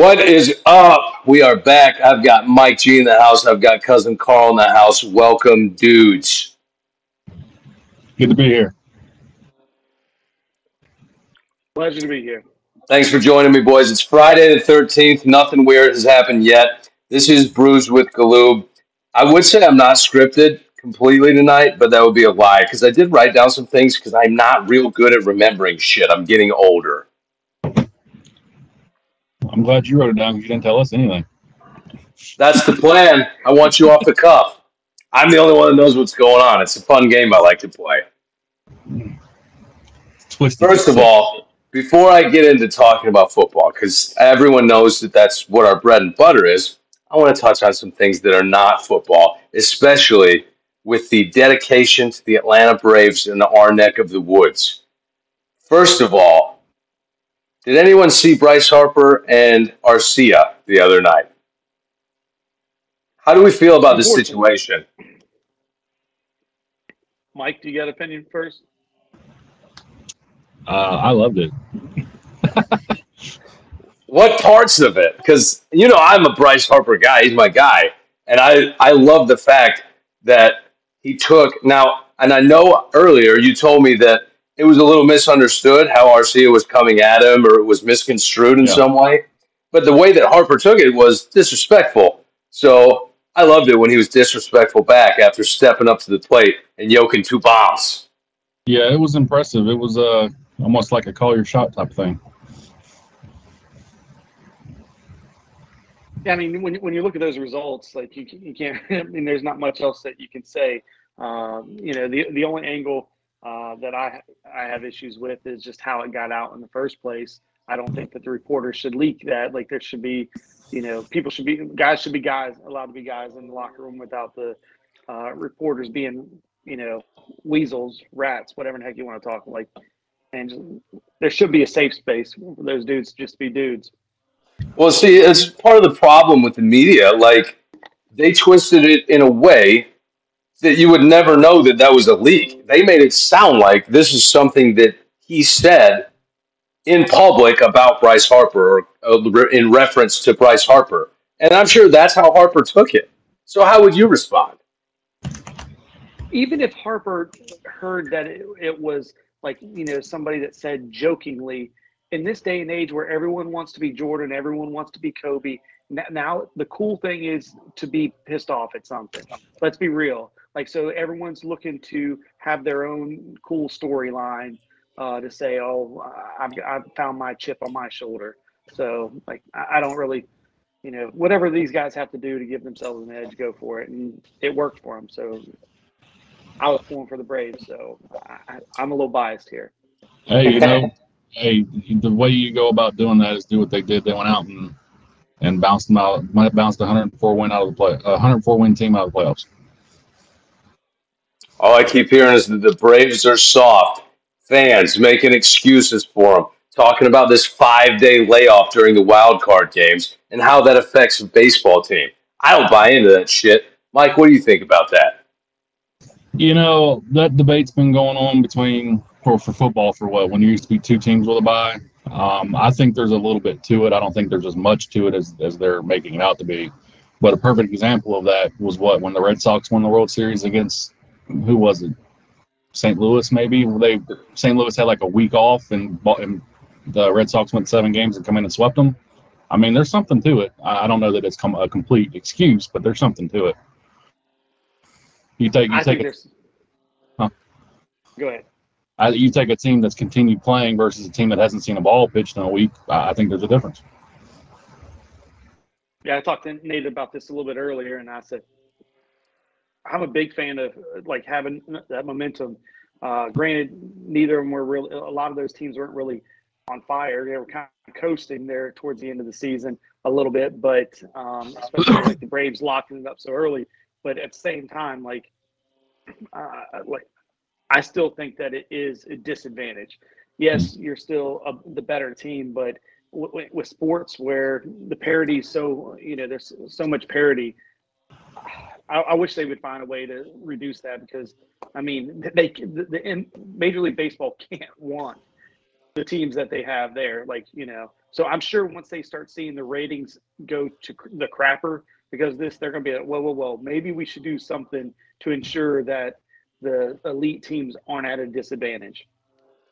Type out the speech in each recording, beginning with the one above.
What is up? We are back. I've got Mike G in the house. I've got cousin Carl in the house. Welcome, dudes. Good to be here. Pleasure to be here. Thanks for joining me, boys. It's Friday the 13th. Nothing weird has happened yet. This is Brews with Galoob. I would say I'm not scripted completely tonight, but that would be a lie because I did write down some things because I'm not real good at remembering shit. I'm getting older. I'm glad you wrote it down because you didn't tell us anything. That's the plan. I want you off the cuff. I'm the only one that knows what's going on. It's a fun game I like to play. Twisted. First of all, before I get into talking about football, because everyone knows that that's what our bread and butter is, I want to touch on some things that are not football, especially with the dedication to the Atlanta Braves in our neck of the woods. First of all, did anyone see Bryce Harper and Arcia the other night? How do we feel about this situation? Mike, do you got an opinion first? Uh, I loved it. What parts of it? Because you know I'm a Bryce Harper guy. He's my guy, and I I love the fact that he took now. And I know earlier you told me that it was a little misunderstood how Arcia was coming at him, or it was misconstrued in Yeah. some way. But the way that Harper took it was disrespectful. So I loved it when he was disrespectful back after stepping up to the plate and yoking two bombs. Yeah, it was impressive. It was uh, almost like a call your shot type thing. Yeah, I mean, when when you look at those results, like you you can't. I mean, there's not much else that you can say. Um, you know, the the only angle uh, that I I have issues with is just how it got out in the first place. I don't think that the reporters should leak that. Like there should be, you know, people should be guys should be guys allowed to be guys in the locker room without the uh, reporters being, you know, weasels, rats, whatever the heck you want to talk like. And just, there should be a safe space for those dudes to just be dudes. Well, see, it's part of the problem with the media. Like, they twisted it in a way that you would never know that that was a leak. They made it sound like this is something that he said in public about Bryce Harper or uh, in reference to Bryce Harper. And I'm sure that's how Harper took it. So, how would you respond? even if Harper heard that it, it was like you know somebody that said jokingly, in this day and age where everyone wants to be Jordan, everyone wants to be Kobe. Now the cool thing is to be pissed off at something. Let's be real. Like so, everyone's looking to have their own cool storyline uh, to say, "Oh, I've I've found my chip on my shoulder." So like I, I don't really, you know, whatever these guys have to do to give themselves an edge, go for it, and it worked for them. So I was pulling for the Braves, so I, I'm a little biased here. Hey, you know, hey, the way you go about doing that is do what they did. They went out and and bounced them out, bounced a 104 win out of the play, a 104 win team out of the playoffs. All I keep hearing is that the Braves are soft. Fans making excuses for them, talking about this five day layoff during the wild card games and how that affects a baseball team. I don't buy into that shit. Mike, what do you think about that? You know, that debate's been going on between for, for football for what when there used to be two teams with a bye. Um, I think there's a little bit to it. I don't think there's as much to it as, as they're making it out to be. But a perfect example of that was what when the Red Sox won the World Series against who was it? St. Louis, maybe. They St. Louis had like a week off, and, bought- and the Red Sox went seven games and come in and swept them. I mean, there's something to it. I I don't know that it's come a complete excuse, but there's something to it. You take you I take a. Huh. Go ahead. I, you take a team that's continued playing versus a team that hasn't seen a ball pitched in a week. I, I think there's a difference. Yeah, I talked to Nate about this a little bit earlier, and I said I'm a big fan of like having that momentum. Uh, granted, neither of them were really. A lot of those teams weren't really on fire. They were kind of coasting there towards the end of the season a little bit, but um, especially like the Braves locking it up so early. But at the same time, like, uh, like I still think that it is a disadvantage. Yes, you're still a, the better team, but w- w- with sports where the parity is so you know there's so much parity I, I wish they would find a way to reduce that because I mean they the, the in Major League Baseball can't want the teams that they have there. Like you know, so I'm sure once they start seeing the ratings go to the crapper because this, they're going to be like, whoa, whoa, whoa, maybe we should do something to ensure that the elite teams aren't at a disadvantage.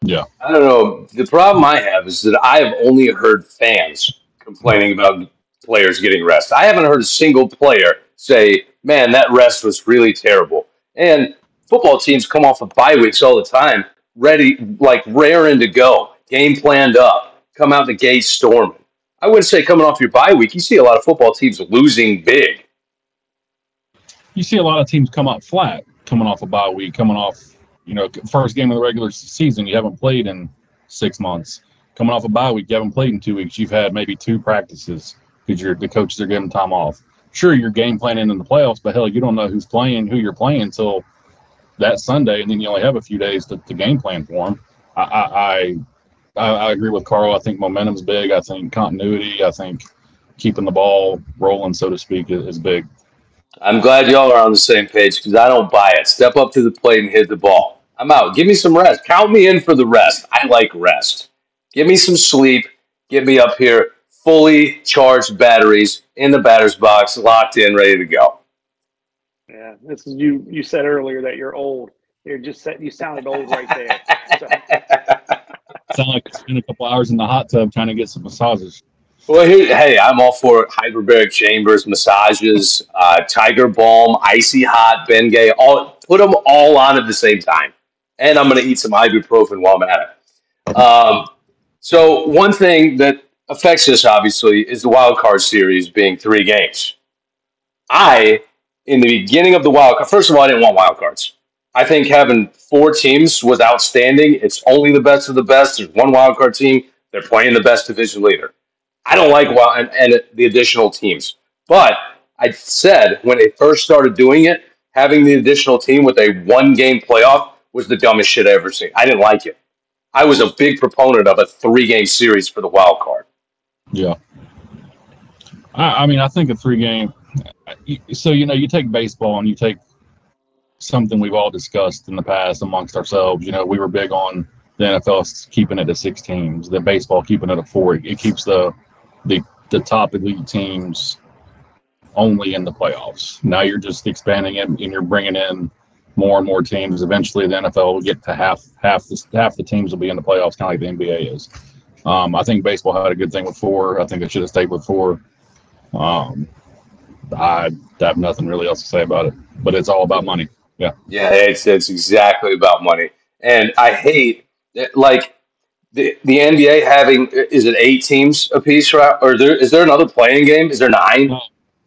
Yeah. I don't know. The problem I have is that I have only heard fans complaining about players getting rest. I haven't heard a single player say, man, that rest was really terrible. And football teams come off of bye weeks all the time, ready, like raring to go, game planned up, come out the gate storming. I wouldn't say coming off your bye week, you see a lot of football teams losing big. You see a lot of teams come up flat coming off a bye week, coming off, you know, first game of the regular season. You haven't played in six months. Coming off a bye week, you haven't played in two weeks. You've had maybe two practices because the coaches are giving time off. Sure, you're game planning in the playoffs, but hell, you don't know who's playing, who you're playing until that Sunday, and then you only have a few days to, to game plan for them. I, I, I, I agree with Carl. I think momentum's big. I think continuity. I think keeping the ball rolling, so to speak, is, is big. I'm glad y'all are on the same page because I don't buy it. Step up to the plate and hit the ball. I'm out. Give me some rest. Count me in for the rest. I like rest. Give me some sleep. Get me up here, fully charged batteries in the batter's box, locked in, ready to go. Yeah, this is you. You said earlier that you're old. You're just you sounded old right there. So. Sound like spent a couple hours in the hot tub trying to get some massages. Well, here, hey, I'm all for hyperbaric chambers, massages, uh, tiger balm, icy hot, Bengay. All put them all on at the same time, and I'm going to eat some ibuprofen while I'm at it. Um, so one thing that affects this obviously is the wild card series being three games. I, in the beginning of the wild card, first of all, I didn't want wild cards. I think having four teams was outstanding. It's only the best of the best. There's one wild card team. They're playing the best division leader. I don't like wild and, and the additional teams. But I said when they first started doing it, having the additional team with a one game playoff was the dumbest shit I ever seen. I didn't like it. I was a big proponent of a three game series for the wild card. Yeah. I, I mean, I think a three game. So, you know, you take baseball and you take something we've all discussed in the past amongst ourselves. You know, we were big on the NFL keeping it to six teams, the baseball keeping it at four. It keeps the the the top elite teams only in the playoffs. Now you're just expanding it and you're bringing in more and more teams. Eventually, the NFL will get to half half the half the teams will be in the playoffs, kind of like the NBA is. Um, I think baseball had a good thing with four. I think it should have stayed with four. Um, I have nothing really else to say about it, but it's all about money. Yeah. Yeah, it's it's exactly about money, and I hate like the the NBA having is it eight teams a piece, right? Or there is there another playing game? Is there nine?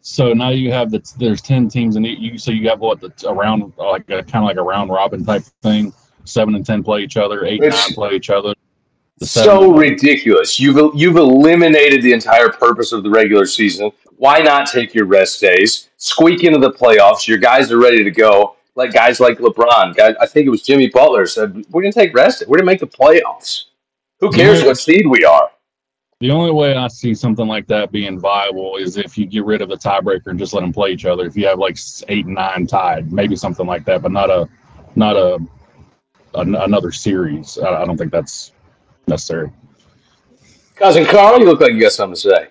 So now you have the there's ten teams and you so you got what the around like kind of like a round robin type thing. Seven and ten play each other. Eight and nine play each other. So ridiculous! You've you've eliminated the entire purpose of the regular season. Why not take your rest days? Squeak into the playoffs. Your guys are ready to go. Like guys like LeBron. Guys, I think it was Jimmy Butler said, "We're gonna take rest. We're gonna make the playoffs." Who cares what seed we are? The only way I see something like that being viable is if you get rid of the tiebreaker and just let them play each other. If you have like eight and nine tied, maybe something like that, but not a not a, a another series. I, I don't think that's necessary. Cousin Carl, you look like you got something to say.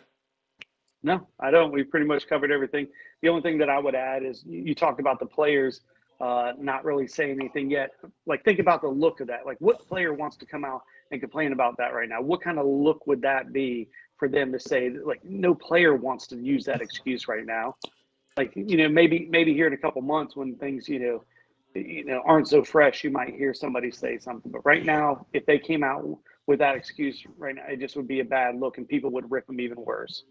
No, I don't. We've pretty much covered everything. The only thing that I would add is you talked about the players uh, not really saying anything yet. Like, think about the look of that. Like, what player wants to come out and complain about that right now. What kind of look would that be for them to say like no player wants to use that excuse right now? Like you know maybe maybe here in a couple months when things you know you know aren't so fresh, you might hear somebody say something. But right now, if they came out with that excuse right now, it just would be a bad look, and people would rip them even worse.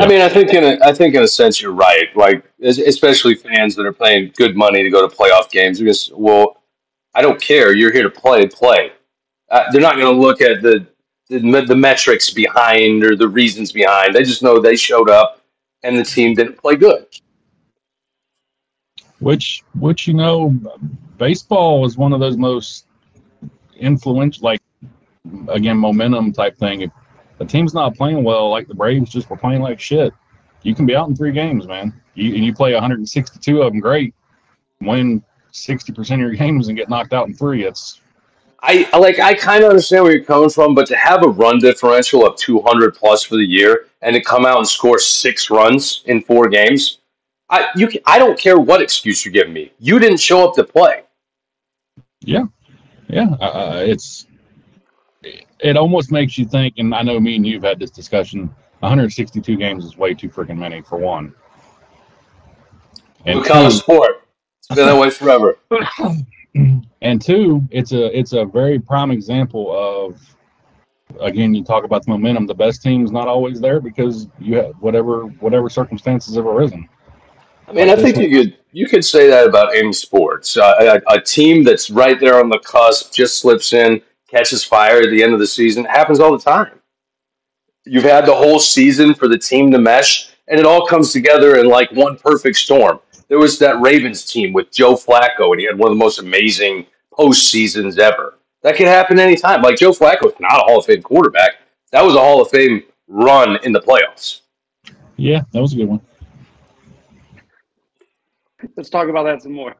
I mean, I think in a, I think in a sense you're right. Like, especially fans that are paying good money to go to playoff games. Because, well, I don't care. You're here to play. Play. Uh, they're not going to look at the, the the metrics behind or the reasons behind. They just know they showed up and the team didn't play good. Which, which you know, baseball is one of those most influential, like again, momentum type thing. If the team's not playing well, like the Braves just were playing like shit, you can be out in three games, man. You, and you play 162 of them, great. Win 60% of your games and get knocked out in three. It's I like I kind of understand where you're coming from, but to have a run differential of 200 plus for the year and to come out and score six runs in four games, I you can, I don't care what excuse you're giving me. You didn't show up to play. Yeah, yeah. Uh, uh it's it almost makes you think, and I know me and you've had this discussion. 162 games is way too freaking many for one. And kind of sport? It's been that way forever. and two, it's a it's a very prime example of again you talk about the momentum. The best team's not always there because you have whatever whatever circumstances have arisen. I mean, I think you could you could say that about any sports. Uh, a, a team that's right there on the cusp just slips in, catches fire at the end of the season. It happens all the time. You've had the whole season for the team to mesh, and it all comes together in like one perfect storm. There was that Ravens team with Joe Flacco, and he had one of the most amazing post seasons ever. That could happen anytime. Like Joe Flacco is not a Hall of Fame quarterback. That was a Hall of Fame run in the playoffs. Yeah, that was a good one. Let's talk about that some more.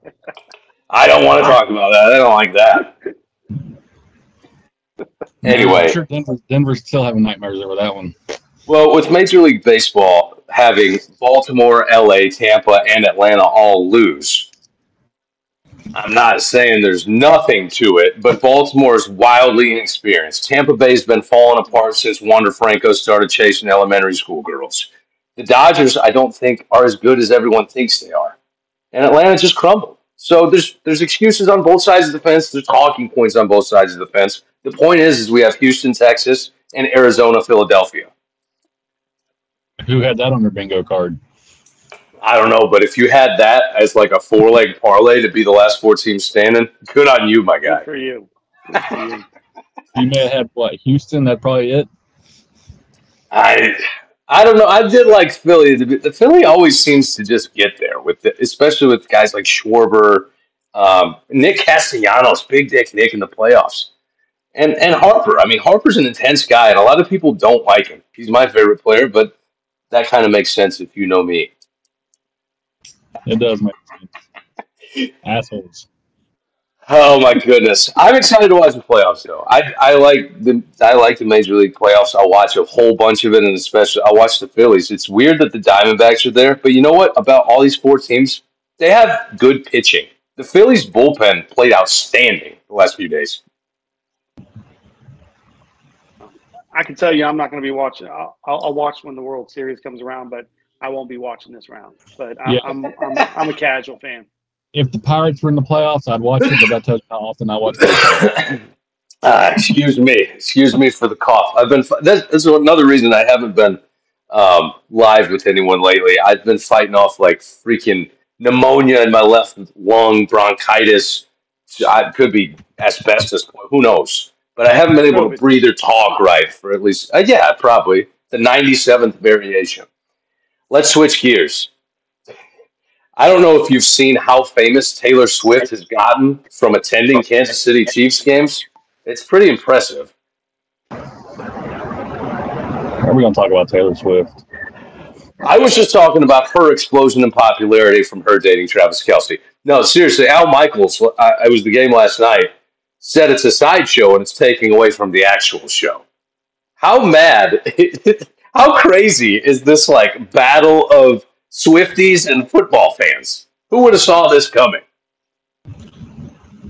I don't want to talk about that. I don't like that. anyway, sure Denver, Denver's still having nightmares over that one. Well, with Major League Baseball having Baltimore, LA, Tampa, and Atlanta all lose, I'm not saying there's nothing to it, but Baltimore is wildly inexperienced. Tampa Bay's been falling apart since Wander Franco started chasing elementary school girls. The Dodgers, I don't think, are as good as everyone thinks they are. And Atlanta just crumbled. So there's there's excuses on both sides of the fence. There's talking points on both sides of the fence. The point is, is we have Houston, Texas, and Arizona, Philadelphia. Who had that on their bingo card? I don't know, but if you had that as like a four leg parlay to be the last four teams standing, good on you, my guy. Good for you. Good for you. you may have had what Houston. That's probably it. I I don't know. I did like Philly. The Philly always seems to just get there with, the, especially with guys like Schwarber, um, Nick Castellanos, Big Dick Nick in the playoffs, and and Harper. I mean, Harper's an intense guy, and a lot of people don't like him. He's my favorite player, but that kind of makes sense if you know me. It does make sense. Assholes. Oh my goodness! I'm excited to watch the playoffs, though. I I like the I like the major league playoffs. I'll watch a whole bunch of it, and especially I'll watch the Phillies. It's weird that the Diamondbacks are there, but you know what? About all these four teams, they have good pitching. The Phillies bullpen played outstanding the last few days. I can tell you, I'm not going to be watching. I'll, I'll, watch when the World Series comes around, but I won't be watching this round. But I, yeah. I'm, I'm, I'm a casual fan. If the Pirates were in the playoffs, I'd watch it, but that tells you how often I watch it. Uh, excuse me, excuse me for the cough. I've been. This, this is another reason I haven't been um, live with anyone lately. I've been fighting off like freaking pneumonia in my left lung, bronchitis. I could be asbestos. Who knows? But I haven't been able to breathe or talk right for at least. Uh, yeah, probably the 97th variation. Let's switch gears. I don't know if you've seen how famous Taylor Swift has gotten from attending Kansas City Chiefs games. It's pretty impressive. Are we going to talk about Taylor Swift? I was just talking about her explosion in popularity from her dating Travis Kelce. No, seriously, Al Michaels, I, I was the game last night, said it's a sideshow and it's taking away from the actual show. How mad How crazy is this like battle of Swifties and football fans? Who would have saw this coming?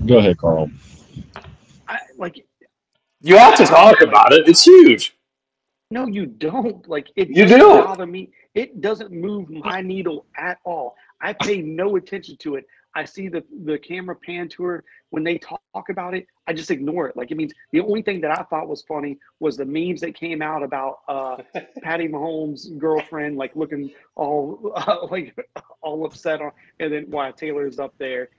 Go ahead, Carl. I, like you have to talk about it. It's huge. No, you don't. Like it you do. bother me. It doesn't move my needle at all. I pay no attention to it. I see the the camera pan to her when they talk about it. I just ignore it. Like it means the only thing that I thought was funny was the memes that came out about uh, Patty Mahomes' girlfriend, like looking all uh, like all upset on, and then why Taylor's up there,